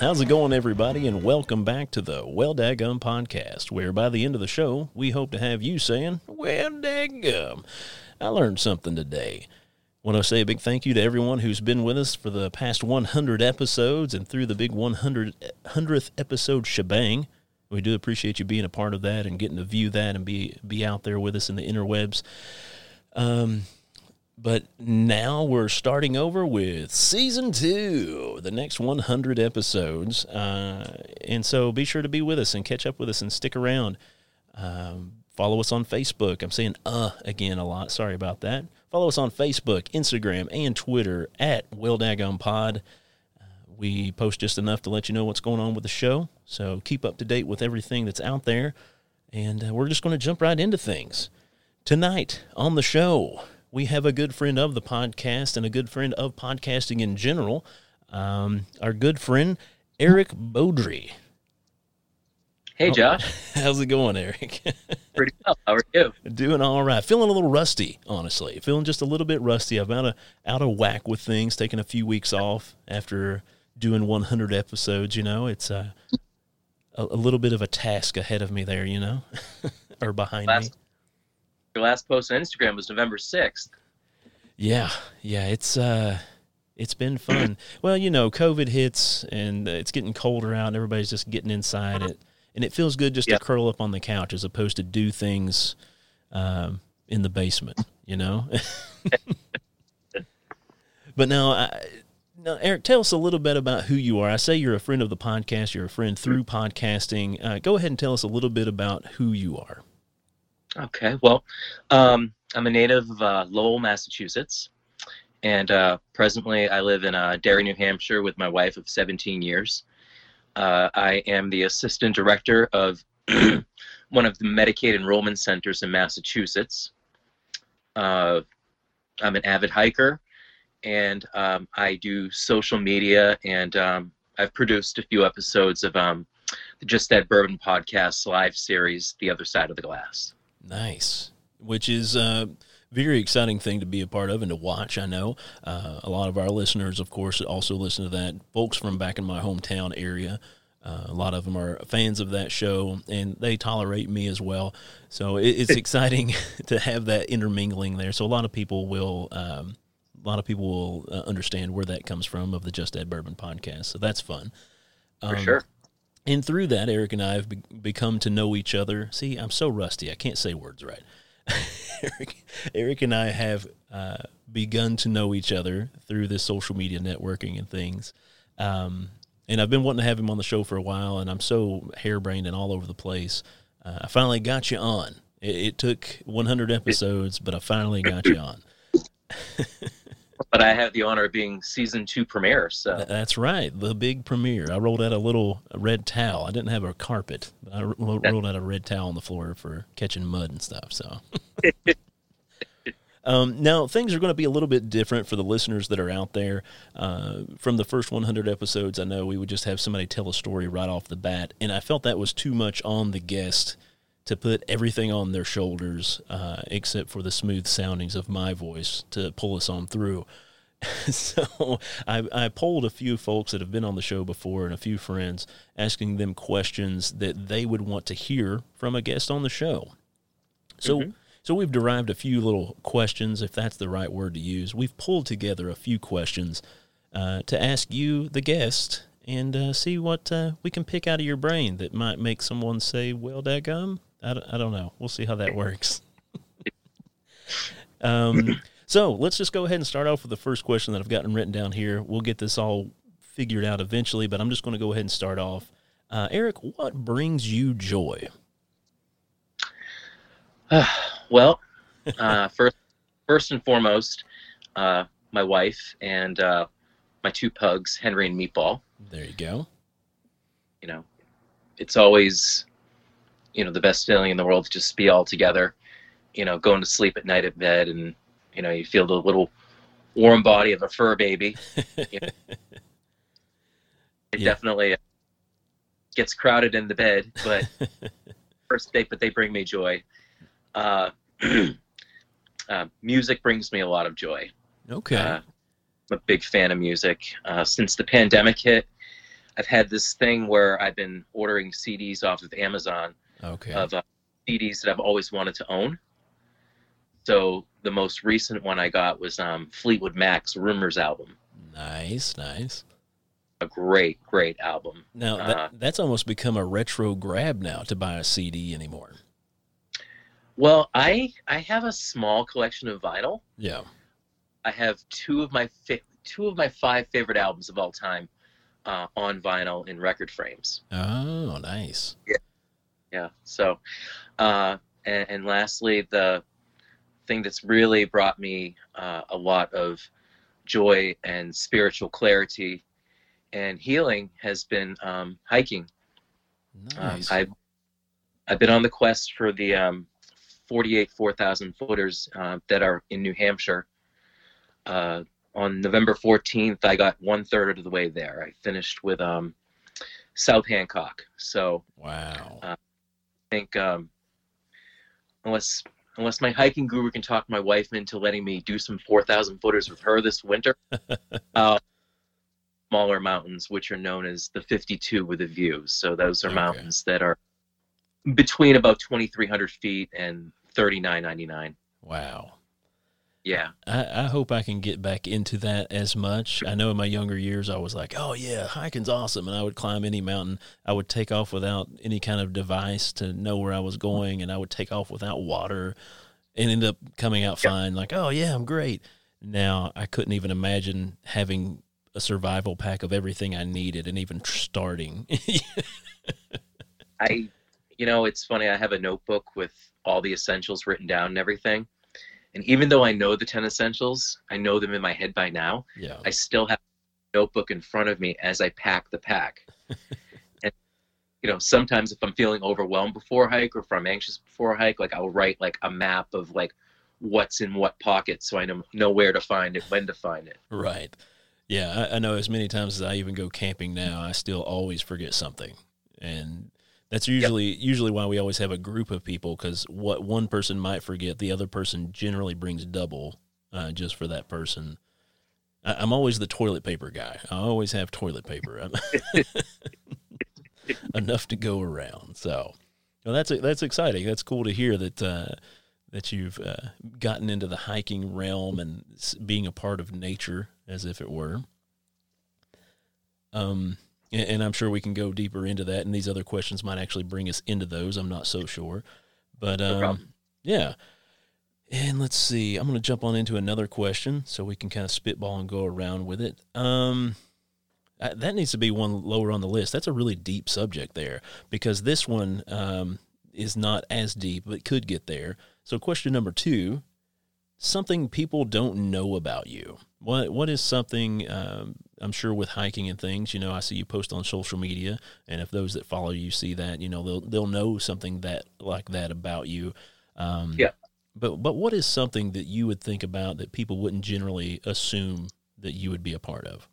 How's it going, everybody? And welcome back to the Well Daggum podcast, where by the end of the show, we hope to have you saying, Well daggum. I learned something today. Want to say a big thank you to everyone who's been with us for the past 100 episodes and through the big 100, 100th episode shebang. We do appreciate you being a part of that and getting to view that and be be out there with us in the interwebs. Um, but now we're starting over with season two, the next 100 episodes. Uh, and so be sure to be with us and catch up with us and stick around. Um, follow us on Facebook. I'm saying uh again a lot. Sorry about that. Follow us on Facebook, Instagram, and Twitter at Well Daggum Pod. Uh, we post just enough to let you know what's going on with the show. So keep up to date with everything that's out there. And uh, we're just going to jump right into things. Tonight on the show, we have a good friend of the podcast and a good friend of podcasting in general. Um, our good friend, Eric Beaudry. Hey, Josh. How's it going, Eric? Pretty well. How are you? Doing all right. Feeling a little rusty, honestly. Feeling just a little bit rusty. I'm out of out of whack with things. Taking a few weeks off after doing 100 episodes. You know, it's uh, a, a little bit of a task ahead of me there. You know, or behind Last, me. Your last post on Instagram was November 6th. Yeah, yeah. It's uh, it's been fun. well, you know, COVID hits and it's getting colder out, and everybody's just getting inside it, and it feels good just Yep. to curl up on the couch as opposed to do things um, in the basement. You know. but now, I, now, Eric, tell us a little bit about who you are. I say you're a friend of the podcast. You're a friend through podcasting. Uh, go ahead and tell us a little bit about who you are. Okay. Well, um, I'm a native of uh, Lowell, Massachusetts. And uh, presently, I live in uh, Derry, New Hampshire with my wife of 17 years. Uh, I am the assistant director of one of the Medicaid enrollment centers in Massachusetts. Uh, I'm an avid hiker, and um, I do social media, and um, I've produced a few episodes of um, Just Add Bourbon podcast live series, The Other Side of the Glass. Nice, which is a very exciting thing to be a part of and to watch. I know uh, a lot of our listeners, of course, also listen to that. Folks from back in my hometown area, uh, a lot of them are fans of that show, and they tolerate me as well. So it, it's exciting to have that intermingling there. So a lot of people will. Um, a lot of people will uh, understand where that comes from of the Just Add Bourbon podcast. So that's fun. For Um, sure. And through that, Eric and I have be- become to know each other. See, I'm so rusty; I can't say words right. Eric, Eric and I have uh, begun to know each other through this social media networking and things. Um, and I've been wanting to have him on the show for a while, and I'm so harebrained and all over the place. Uh, I finally got you on. It, it took 100 episodes, but I finally got you on. But I have the honor of being season two premiere. So That's right, the big premiere. I rolled out a little red towel. I didn't have a carpet. But I ro- rolled out a red towel on the floor for catching mud and stuff. So, um, now things are going to be a little bit different for the listeners that are out there. Uh, from the first 100 episodes, I know we would just have somebody tell a story right off the bat, and I felt that was too much on the guest to put everything on their shoulders, uh, except for the smooth soundings of my voice to pull us on through. so I, I polled a few folks that have been on the show before and a few friends, asking them questions that they would want to hear from a guest on the show. So, so we've derived a few little questions, if that's the right word to use. We've pulled together a few questions uh, to ask you, the guest, and uh, see what uh, we can pick out of your brain that might make someone say, "Well, dadgum." I don't, I don't know. We'll see how that works. um, so let's just go ahead and start off with the first question that I've gotten written down here. We'll get this all figured out eventually, but I'm just going to go ahead and start off. Uh, Eric, what brings you joy? well, uh, first first and foremost, uh, my wife and uh, my two pugs, Henry and Meatball. There you go. You know, it's always you know the best feeling in the world to just be all together. You know, going to sleep at night at bed, and you know you feel the little warm body of a fur baby. You know, it Yeah. definitely gets crowded in the bed, but first they but they bring me joy. Uh, uh, music brings me a lot of joy. Okay. Uh, I'm a big fan of music. Uh, since the pandemic hit, I've had this thing where I've been ordering CDs off of Amazon Okay. of uh, CDs that I've always wanted to own. So the most recent one I got was um, Fleetwood Mac's Rumours album. nice, nice. A great, great album. Now Uh, that's almost become a retro grab now to buy a CD anymore. Well, I I have a small collection of vinyl. Yeah. I have two of my fa- two of my five favorite albums of all time uh, on vinyl in record frames. Oh, nice. Yeah. So, uh, and, and lastly, the thing that's really brought me uh, a lot of joy and spiritual clarity and healing has been um, hiking. Um, Nice. I've I've been on the quest for the um, 48 4,000 footers uh, that are in New Hampshire. Uh, on November 14th, I got one third of the way there. I finished with um, South Hancock. So wow. uh, think um, unless unless my hiking guru can talk my wife into letting me do some 4,000 footers with her this winter, uh, smaller mountains, which are known as the 52 with a view. So those are Okay. mountains that are between about 2,300 feet and 39.99. wow. Yeah. I, I hope I can get back into that as much. I know in my younger years I was like, oh yeah, hiking's awesome, and I would climb any mountain. I would take off without any kind of device to know where I was mm-hmm. going, and I would take off without water, and end up coming out fine. Like, oh yeah, I'm great. Now I couldn't even imagine having a survival pack of everything I needed, and even starting. I, you know, it's funny. I have a notebook with all the essentials written down and everything. And even though I know the 10 essentials, I know them in my head by now. yeah. I still have a notebook in front of me as I pack the pack. and you know, sometimes if I'm feeling overwhelmed before a hike or if I'm anxious before a hike, like I'll write like a map of like what's in what pocket so I know, know where to find it, when to find it. Right. Yeah, I, I know as many times as I even go camping now, I still always forget something, and that's usually usually why we always have a group of people because what one person might forget, the other person generally brings double, uh, just for that person. I, I'm always the toilet paper guy. I always have toilet paper, enough to go around. So, well, that's that's exciting. That's cool to hear that. Uh, that you've uh, gotten into the hiking realm and being a part of nature as if it were. Um, and, and I'm sure we can go deeper into that, and these other questions might actually bring us into those. I'm not so sure, but um, yeah. And let's see. I'm going to jump on into another question so we can kind of spitball and go around with it. Um, uh, that needs to be one lower on the list. That's a really deep subject there because this one um, is not as deep, but could get there. So, question number two: something people don't know about you. What What is something? Um, I'm sure with hiking and things, you know, I see you post on social media, and if those that follow you see that, you know, they'll they'll know something that like that about you. Um, Yeah. But but what is something that you would think about that people wouldn't generally assume that you would be a part of?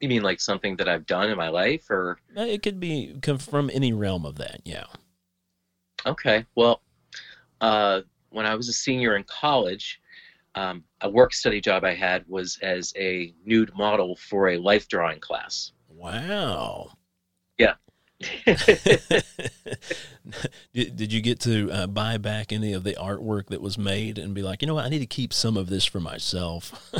You mean like something that I've done in my life or Uh, It could be from any realm of that. Yeah. Okay. Well, uh, when I was a senior in college, um, a work study job I had was as a nude model for a life drawing class. Wow. Yeah. did, did you get to uh, buy back any of the artwork that was made and be like, you know what, I need to keep some of this for myself?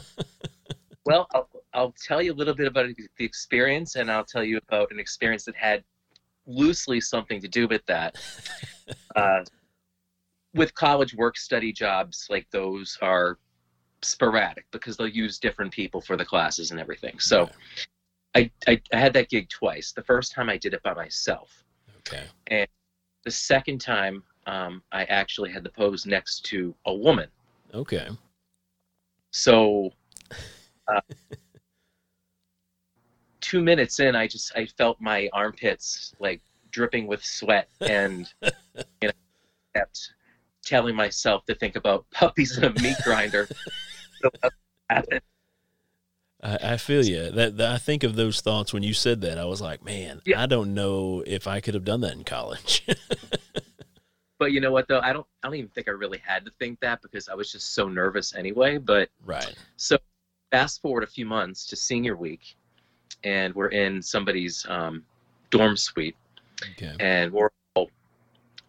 well, I'll, I'll tell you a little bit about the experience, and I'll tell you about an experience that had loosely something to do with that. uh, with college work study jobs, like those are sporadic because they'll use different people for the classes and everything. So I, I, I had that gig twice. The first time I did it by myself. okay. And the second time, um, I actually had the pose next to a woman. Okay. So, uh, two minutes in, I just I felt my armpits like dripping with sweat, and you know, kept telling myself to think about puppies and a meat grinder. So that happened. I, I feel you. That, that I think of those thoughts when you said that. I was like, man, Yeah. I don't know if I could have done that in college. but you know what though? I don't. I don't even think I really had to think that because I was just so nervous anyway. But Right. so fast forward a few months to senior week, and we're in somebody's um, dorm suite, Okay. and we're all,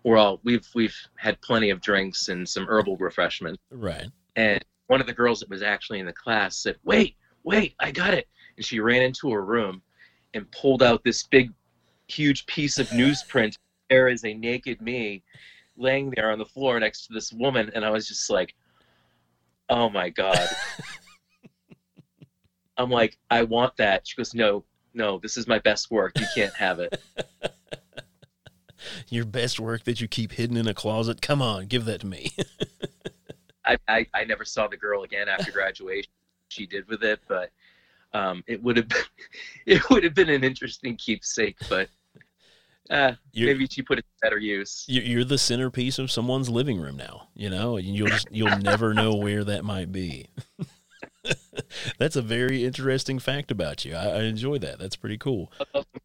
we're all we've we've had plenty of drinks and some herbal refreshment. Right. And one of the girls that was actually in the class said, "Wait, wait, I got it!" And she ran into her room and pulled out this big, huge piece of newsprint. There is a naked me laying there on the floor next to this woman, and I was just like, "Oh my god." I'm like, "I want that." She goes, "No, no, this is my best work. You can't have it." Your best work that you keep hidden in a closet. Come on, give that to me. I, I, I never saw the girl again after graduation. She did with it, but um, it would have been it would have been an interesting keepsake. But uh, maybe she put it to better use. You- You're the centerpiece of someone's living room now, you know, and you'll just, you'll never know where that might be. That's a very interesting fact about you. I, I enjoy that. That's pretty cool.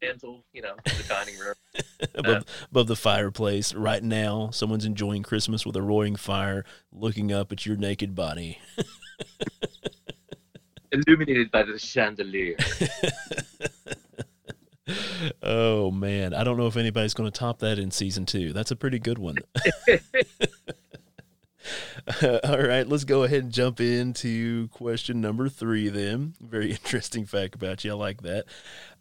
Mantle, you know, the dining room. above, above the fireplace right now, someone's enjoying Christmas with a roaring fire, looking up at your naked body. illuminated by the chandelier. Oh man, I don't know if anybody's going to top that in season two. That's a pretty good one. All right, let's go ahead and jump into question number three. Then, very interesting fact about you. I like that.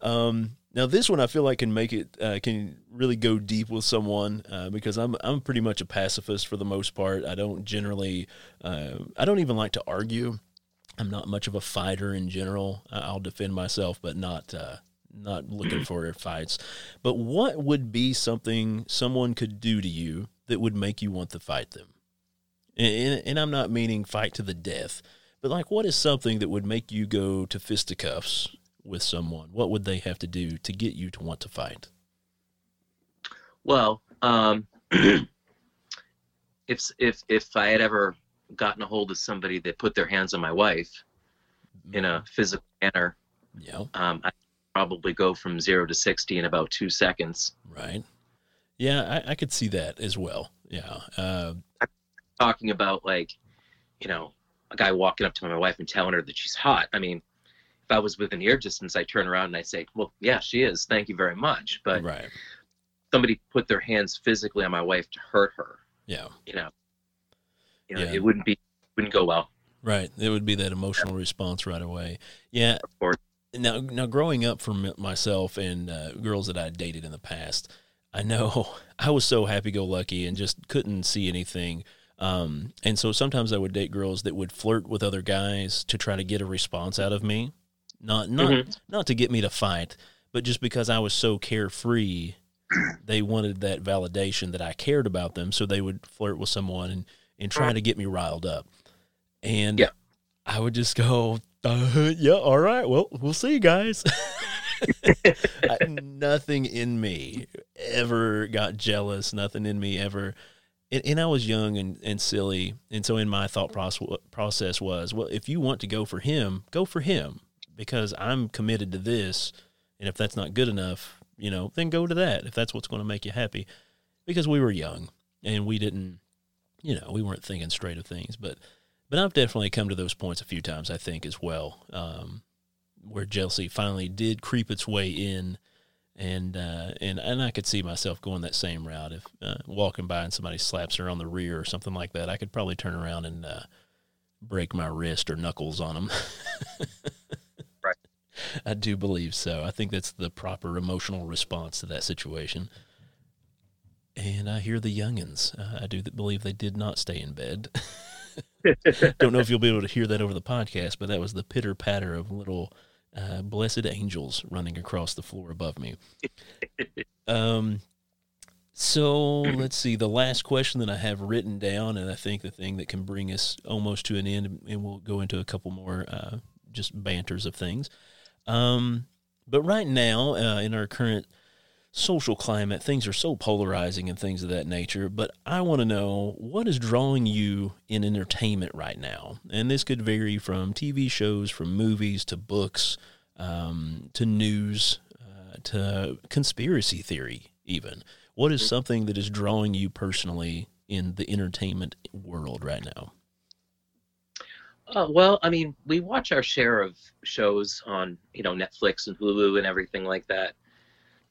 Um, now, this one I feel like can make it uh, can really go deep with someone uh, because I'm I'm pretty much a pacifist for the most part. I don't generally uh, I don't even like to argue. I'm not much of a fighter in general. I'll defend myself, but not uh, not looking for fights. But what would be something someone could do to you that would make you want to fight them? And, and I'm not meaning fight to the death, but like what is something that would make you go to fisticuffs with someone? What would they have to do to get you to want to fight? Well, um, if if if I had ever gotten a hold of somebody that put their hands on my wife in a physical manner, yeah, um, I probably go from zero to sixty in about two seconds. right. Yeah, I, I could see that as well. Yeah, uh, Talking about like, you know, a guy walking up to my wife and telling her that she's hot. I mean, I was within ear distance, I turn around and I say, "Well, yeah, she is. Thank you very much." But right. somebody put their hands physically on my wife to hurt her. Yeah, You know, you know, Yeah. it wouldn't be wouldn't go well. right. It would be that emotional response right away. Yeah, Of now now growing up for myself and uh, girls that I dated in the past, I know I was so happy go lucky and just couldn't see anything. Um, and so sometimes I would date girls that would flirt with other guys to try to get a response out of me, not not Mhm. not to get me to fight, but just because I was so carefree, they wanted that validation that I cared about them, so they would flirt with someone and and try to get me riled up. And Yeah. I would just go, uh, yeah, all right, well, we'll see, you guys. I, nothing in me ever got jealous. Nothing in me ever. And, and I was young and, and silly. And so, in my thought process, process was, well, if you want to go for him, go for him because I'm committed to this. And if that's not good enough, you know, then go to that if that's what's going to make you happy. Because we were young and we didn't, you know, we weren't thinking straight of things. But, but I've definitely come to those points a few times, I think, as well. Um, where jealousy finally did creep its way in, and uh, and and I could see myself going that same route. If uh, walking by and somebody slaps her on the rear or something like that, I could probably turn around and uh, break my wrist or knuckles on them. I do believe so. I think that's the proper emotional response to that situation. And I hear the youngins. Uh, I do believe they did not stay in bed. Don't know if you'll be able to hear that over the podcast, but that was the pitter patter of little uh, blessed angels running across the floor above me. Um, so let's see. The last question that I have written down, and I think the thing that can bring us almost to an end, and we'll go into a couple more uh, just banters of things. Um, but right now, uh, in our current social climate, things are so polarizing and things of that nature. But I want to know what is drawing you in entertainment right now, and this could vary from TV shows, from movies to books, um, to news, uh, to conspiracy theory, even. What is something that is drawing you personally in the entertainment world right now? Uh, well, I mean, we watch our share of shows on, you know, Netflix and Hulu and everything like that.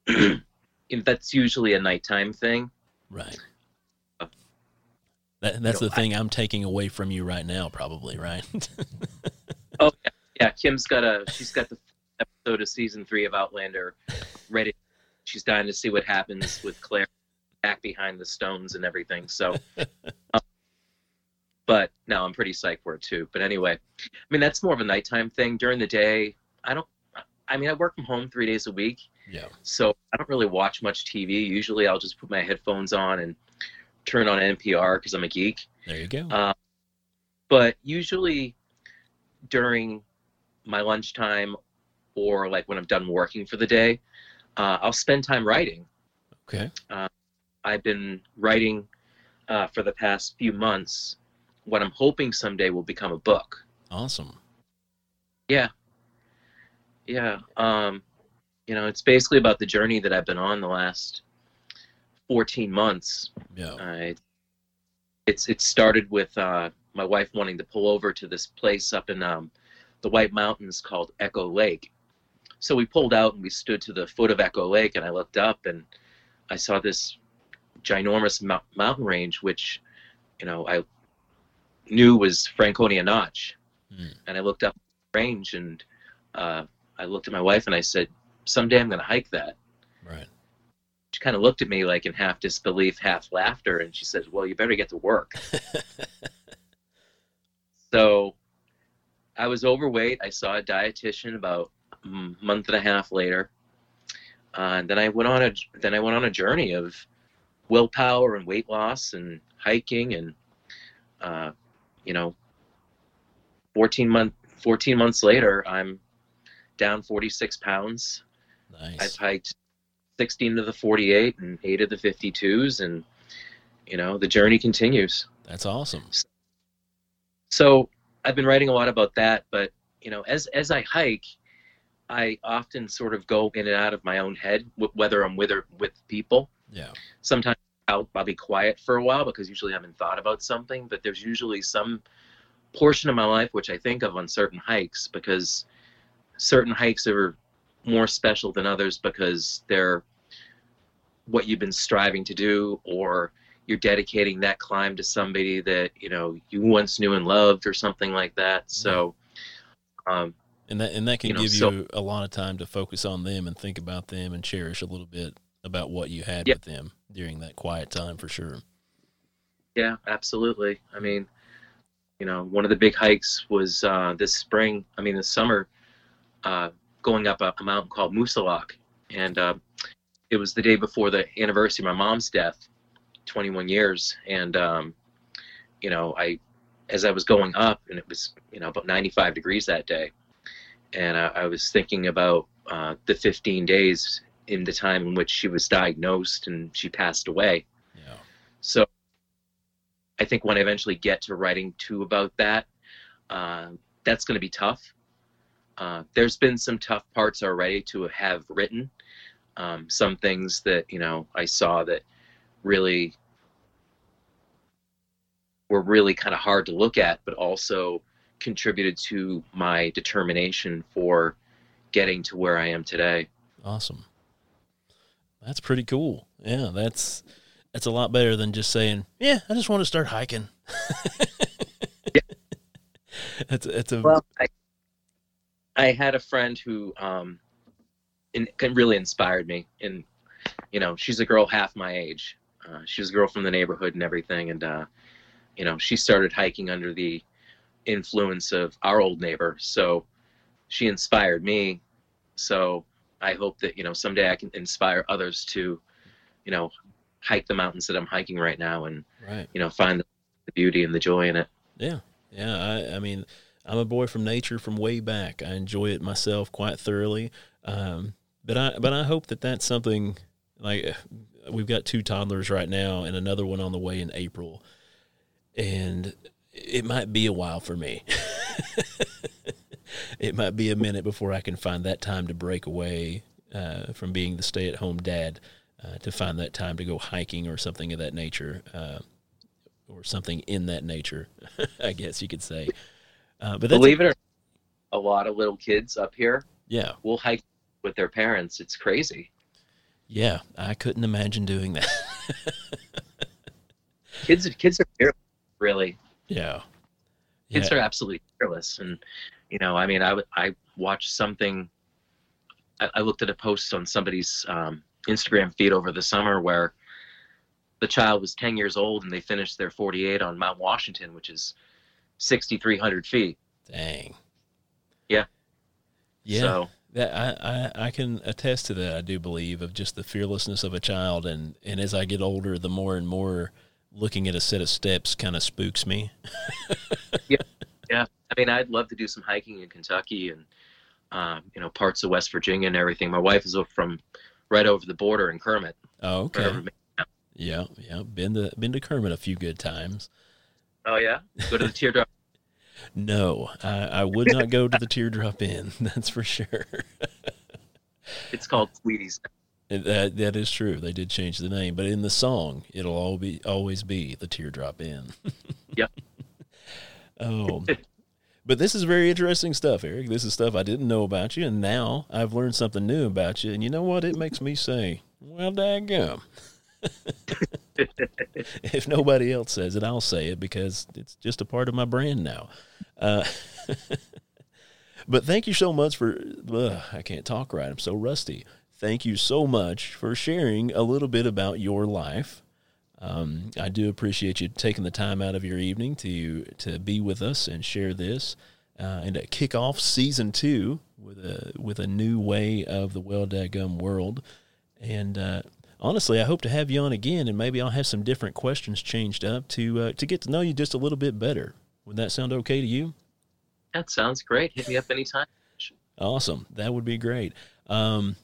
that's usually a nighttime thing. Right. That, that's you know, the thing I, am taking away from you right now, probably, right? oh yeah. yeah, Kim's got a she's got the episode of season three of Outlander ready. She's dying to see what happens with Claire back behind the stones and everything. So, um, but no, I'm pretty psyched for it too. But anyway, I mean that's more of a nighttime thing. During the day, I don't. I mean, I work from home three days a week. Yeah. So I don't really watch much TV. Usually, I'll just put my headphones on and turn on NPR because I'm a geek. There you go. Uh, but usually during my lunchtime or like when I'm done working for the day, uh, I'll spend time writing. Okay. Uh, I've been writing uh, for the past few months what I'm hoping someday will become a book. Awesome. Yeah. Yeah. Um, you know, it's basically about the journey that I've been on the last 14 months. Yeah. Uh, it's it started with uh, my wife wanting to pull over to this place up in um, the White Mountains called Echo Lake. So we pulled out and we stood to the foot of Echo Lake, and I looked up and I saw this ginormous mo- mountain range, which you know I knew was Franconia Notch. Mm. And I looked up range and uh, I looked at my wife and I said, "Someday I'm going to hike that." Right she kind of looked at me like in half disbelief, half laughter, and she says, "Well, you better get to work." so, I was overweight. I saw a dietitian about a month and a half later, uh, and then I went on a then I went on a journey of willpower and weight loss and hiking and uh, you know 14 month 14 months later i'm down 46 pounds. Nice. i've hiked 16 to the 48 and 8 of the 52s and you know the journey continues. That's awesome. So i've been writing a lot about that but you know as as i hike i often sort of go in and out of my own head whether i'm with or with people. Yeah. Sometimes I'll, I'll be quiet for a while because usually i haven't thought about something but there's usually some portion of my life which i think of on certain hikes because certain hikes are more special than others because they're what you've been striving to do or you're dedicating that climb to somebody that you know you once knew and loved or something like that. So um, and that and that can you know, give so, you a lot of time to focus on them and think about them and cherish a little bit about what you had yeah. with them during that quiet time for sure. Yeah absolutely. I mean you know one of the big hikes was uh, this spring i mean this summer uh, going up a, a mountain called Moosilauke, and uh, it was the day before the anniversary of my mom's death, 21 years, and um, you know, I as I was going up, and it was you know about 95 degrees that day, and I, I was thinking about uh, the 15 days in the time in which she was diagnosed and she passed away. Yeah. So I think when I eventually get to writing too about that, uh, that's going to be tough uh, there's been some tough parts already to have written. Um, some things that you know I saw that really were really kind of hard to look at, but also contributed to my determination for getting to where I am today. Awesome. That's pretty cool. Yeah, that's that's a lot better than just saying, "Yeah, I just want to start hiking." yeah. That's it's a well, I, I had a friend who um, in, really inspired me, and you know, she's a girl half my age. Uh, was a girl from the neighborhood and everything, and uh, you know, she started hiking under the influence of our old neighbor. So she inspired me. So I hope that you know someday I can inspire others to, you know, hike the mountains that I'm hiking right now, and right. you know, find the beauty and the joy in it. Yeah, yeah. I, I mean I'm a boy from nature from way back. I enjoy it myself quite thoroughly. Um, but I but I hope that that's something like we've got two toddlers right now and another one on the way in April, and it might be a while for me. it might be a minute before I can find that time to break away uh, from being the stay-at-home dad. uh, to find that time to go hiking or something of that nature, uh, or something in that nature, I guess you could say. Uh, but believe it or a lot of little kids up here, yeah, will hike with their parents. It's crazy. Yeah, I couldn't imagine doing that. kids, kids are fearless, really. Yeah, kids yeah. are absolutely fearless, and you know, I mean, I I watched something. I, I looked at a post on somebody's um, Instagram feed over the summer where the child was 10 years old and they finished their 48 on Mount Washington, which is 6,300 feet. Dang. Yeah. Yeah. So, that I, I, I can attest to that. I do believe of just the fearlessness of a child, and and as I get older, the more and more looking at a set of steps kind of spooks me. I mean, I'd love to do some hiking in Kentucky and um, you know parts of West Virginia and everything. My wife is from right over the border in Kermit. Oh, okay. Yeah, yeah. Been to been to Kermit a few good times. Oh yeah, go to the teardrop. no, I, I would not go to the teardrop inn. That's for sure. it's called Sweeties. That that is true. They did change the name, but in the song, it'll all be always be the teardrop inn. yep. oh, but this is very interesting stuff, Eric. This is stuff I didn't know about you, and now I've learned something new about you. And you know what? It makes me say, "Well, daggum." if nobody else says it, I'll say it because it's just a part of my brand now. Uh, but thank you so much for. Uh, I can't talk right. I'm so rusty. Thank you so much for sharing a little bit about your life. Um, I do appreciate you taking the time out of your evening to to be with us and share this, uh, and to kick off season two with a with a new way of the well gum world. And uh, honestly, I hope to have you on again, and maybe I'll have some different questions changed up to uh, to get to know you just a little bit better. Would that sound okay to you? That sounds great. Hit me up anytime. Awesome. That would be great. Um,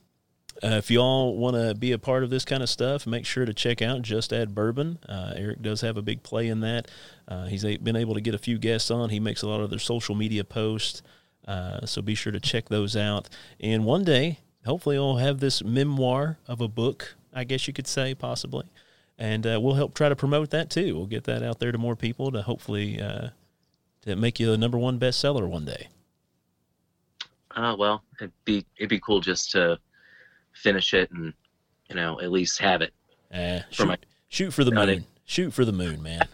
uh, if you all want to be a part of this kind of stuff, make sure to check out Just Add Bourbon. Uh, Eric does have a big play in that. Uh, he's been able to get a few guests on. He makes a lot of their social media posts. Uh, so be sure to check those out. And one day, hopefully, I'll have this memoir of a book, I guess you could say, possibly. And uh, we'll help try to promote that too. We'll get that out there to more people to hopefully uh, to make you the number one bestseller one day. Uh, well, it'd be it'd be cool just to finish it and you know at least have it. Uh, shoot, my, shoot for the moon. It. Shoot for the moon, man.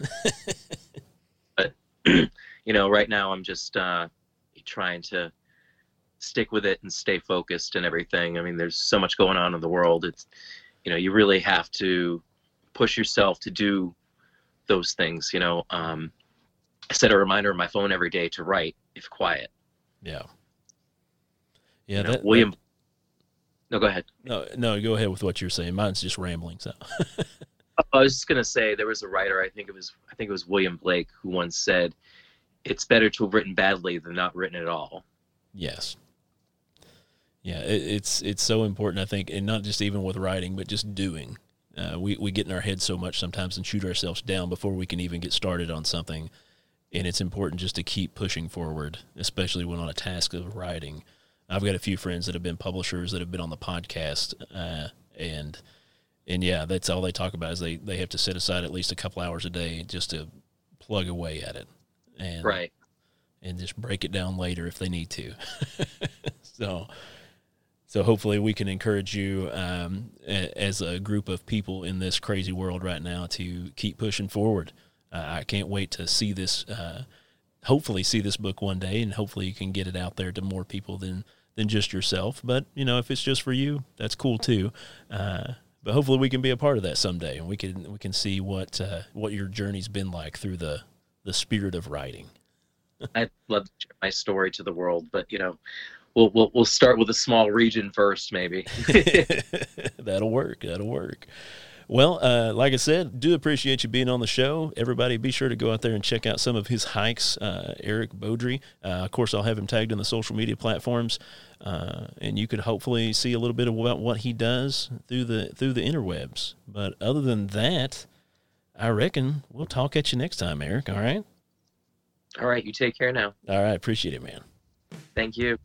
but you know, right now I'm just uh, trying to stick with it and stay focused and everything. I mean, there's so much going on in the world. It's you know, you really have to push yourself to do those things. You know, um, I set a reminder on my phone every day to write if quiet. Yeah. Yeah, you know, that, William. That no, go ahead. No, no, go ahead with what you're saying. Mine's just rambling. So. I was just gonna say there was a writer. I think it was. I think it was William Blake who once said, "It's better to have written badly than not written at all." Yes. Yeah, it, it's it's so important. I think, and not just even with writing, but just doing. Uh, we we get in our head so much sometimes and shoot ourselves down before we can even get started on something. And it's important just to keep pushing forward, especially when on a task of writing I've got a few friends that have been publishers that have been on the podcast, uh, and and yeah, that's all they talk about is they they have to set aside at least a couple hours a day just to plug away at it, and right, and just break it down later if they need to. so. So hopefully we can encourage you um, as a group of people in this crazy world right now to keep pushing forward. Uh, I can't wait to see this. Uh, hopefully, see this book one day, and hopefully you can get it out there to more people than than just yourself. But you know, if it's just for you, that's cool too. Uh, but hopefully, we can be a part of that someday, and we can we can see what uh, what your journey's been like through the the spirit of writing. I'd love to share my story to the world, but you know, we'll we'll we'll start with a small region first, maybe. That'll work. That'll work. Well, uh, like I said, do appreciate you being on the show. Everybody, be sure to go out there and check out some of his hikes. Uh, Eric Beaudry. Uh, of course, I'll have him tagged in the social media platforms, uh, and you could hopefully see a little bit about what he does through the through the interwebs. But other than that, I reckon we'll talk at you next time, Eric. All right. All right. You take care now. All right. Appreciate it, man. Thank you.